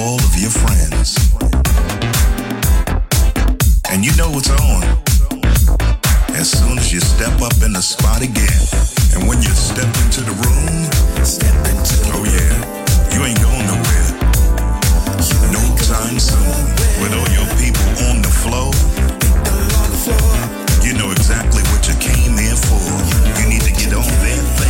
all of your friends. And you know it's on as soon as you step up in the spot again. And when you step into the room, step into oh yeah, you ain't going nowhere. No time soon. With all your people on the floor, you know exactly what you came here for. You need to get on that thing.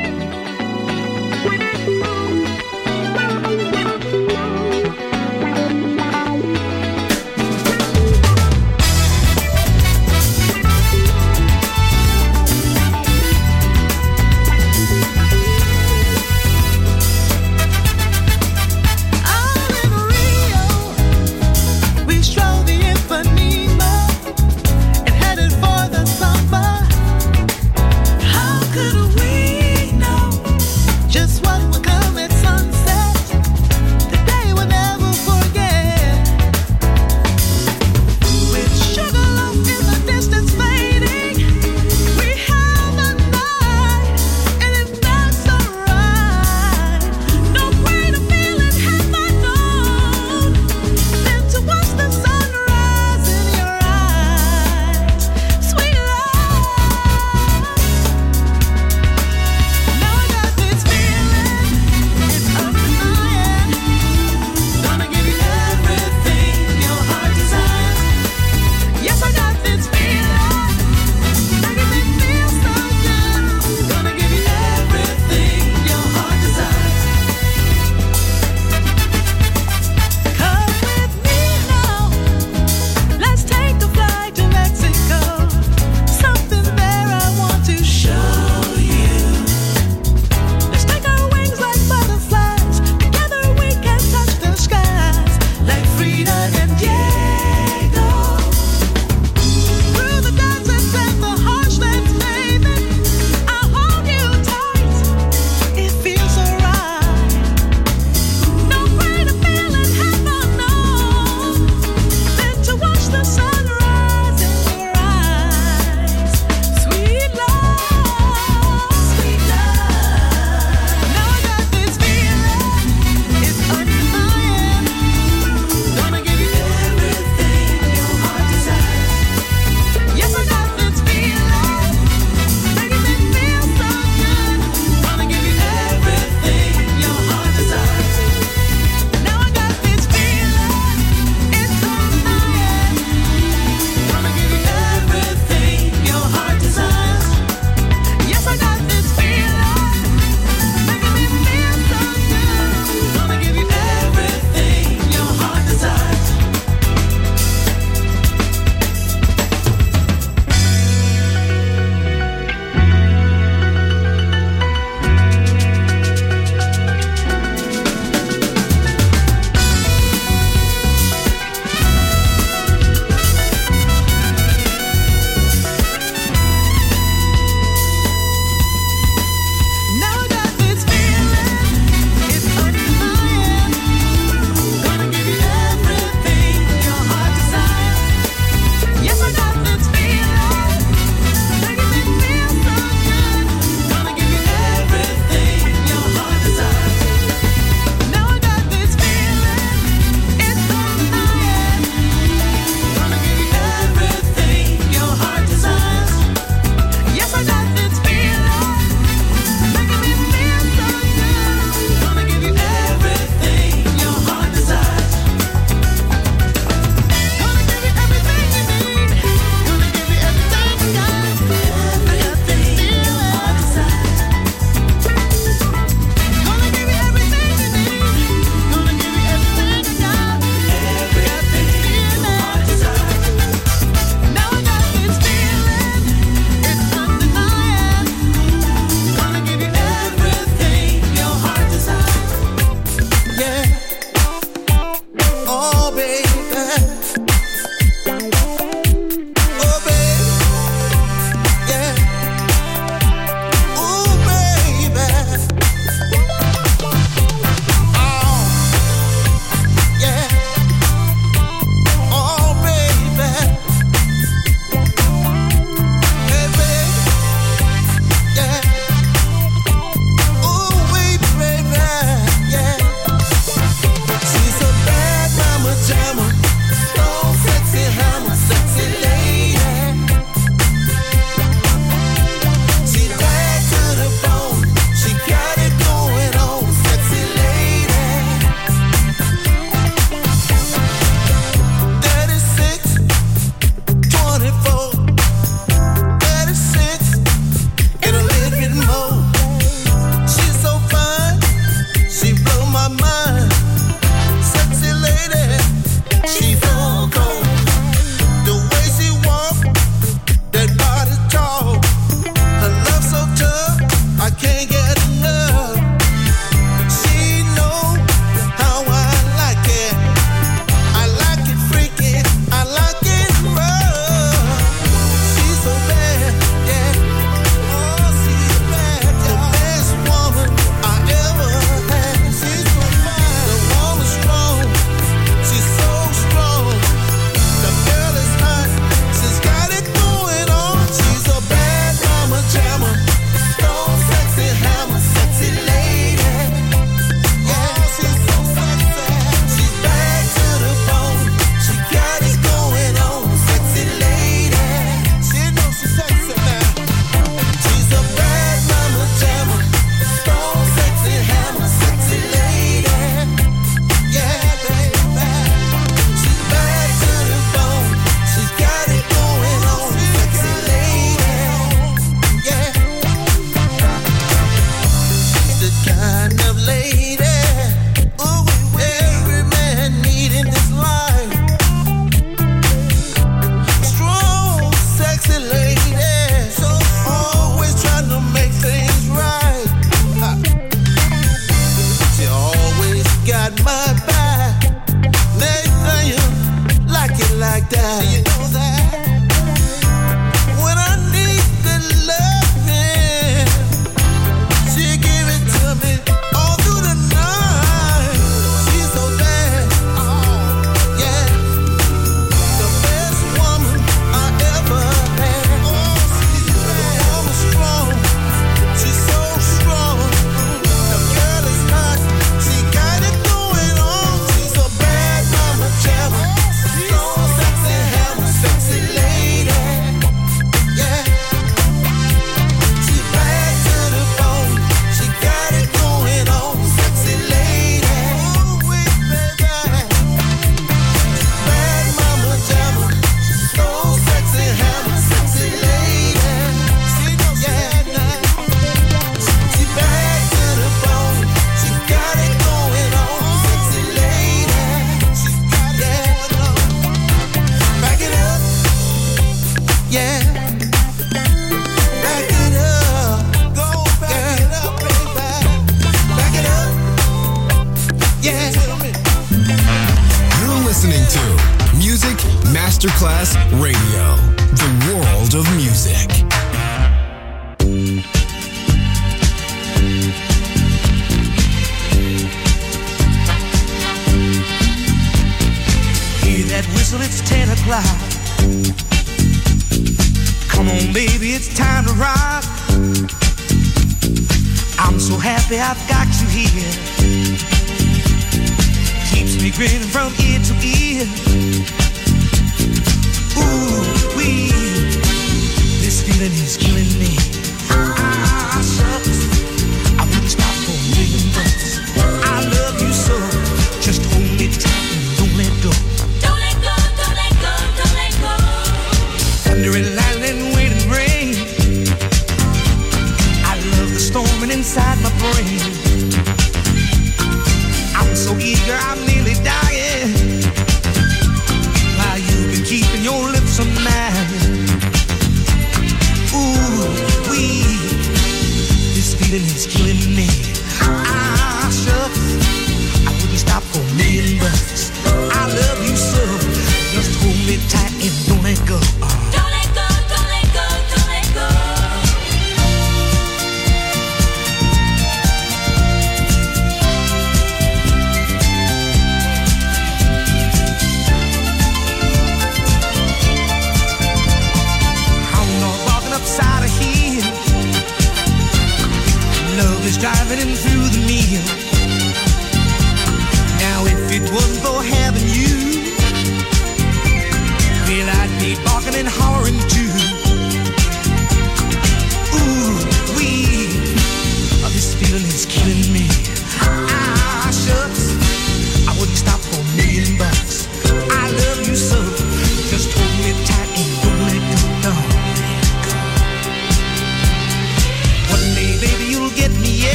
Always got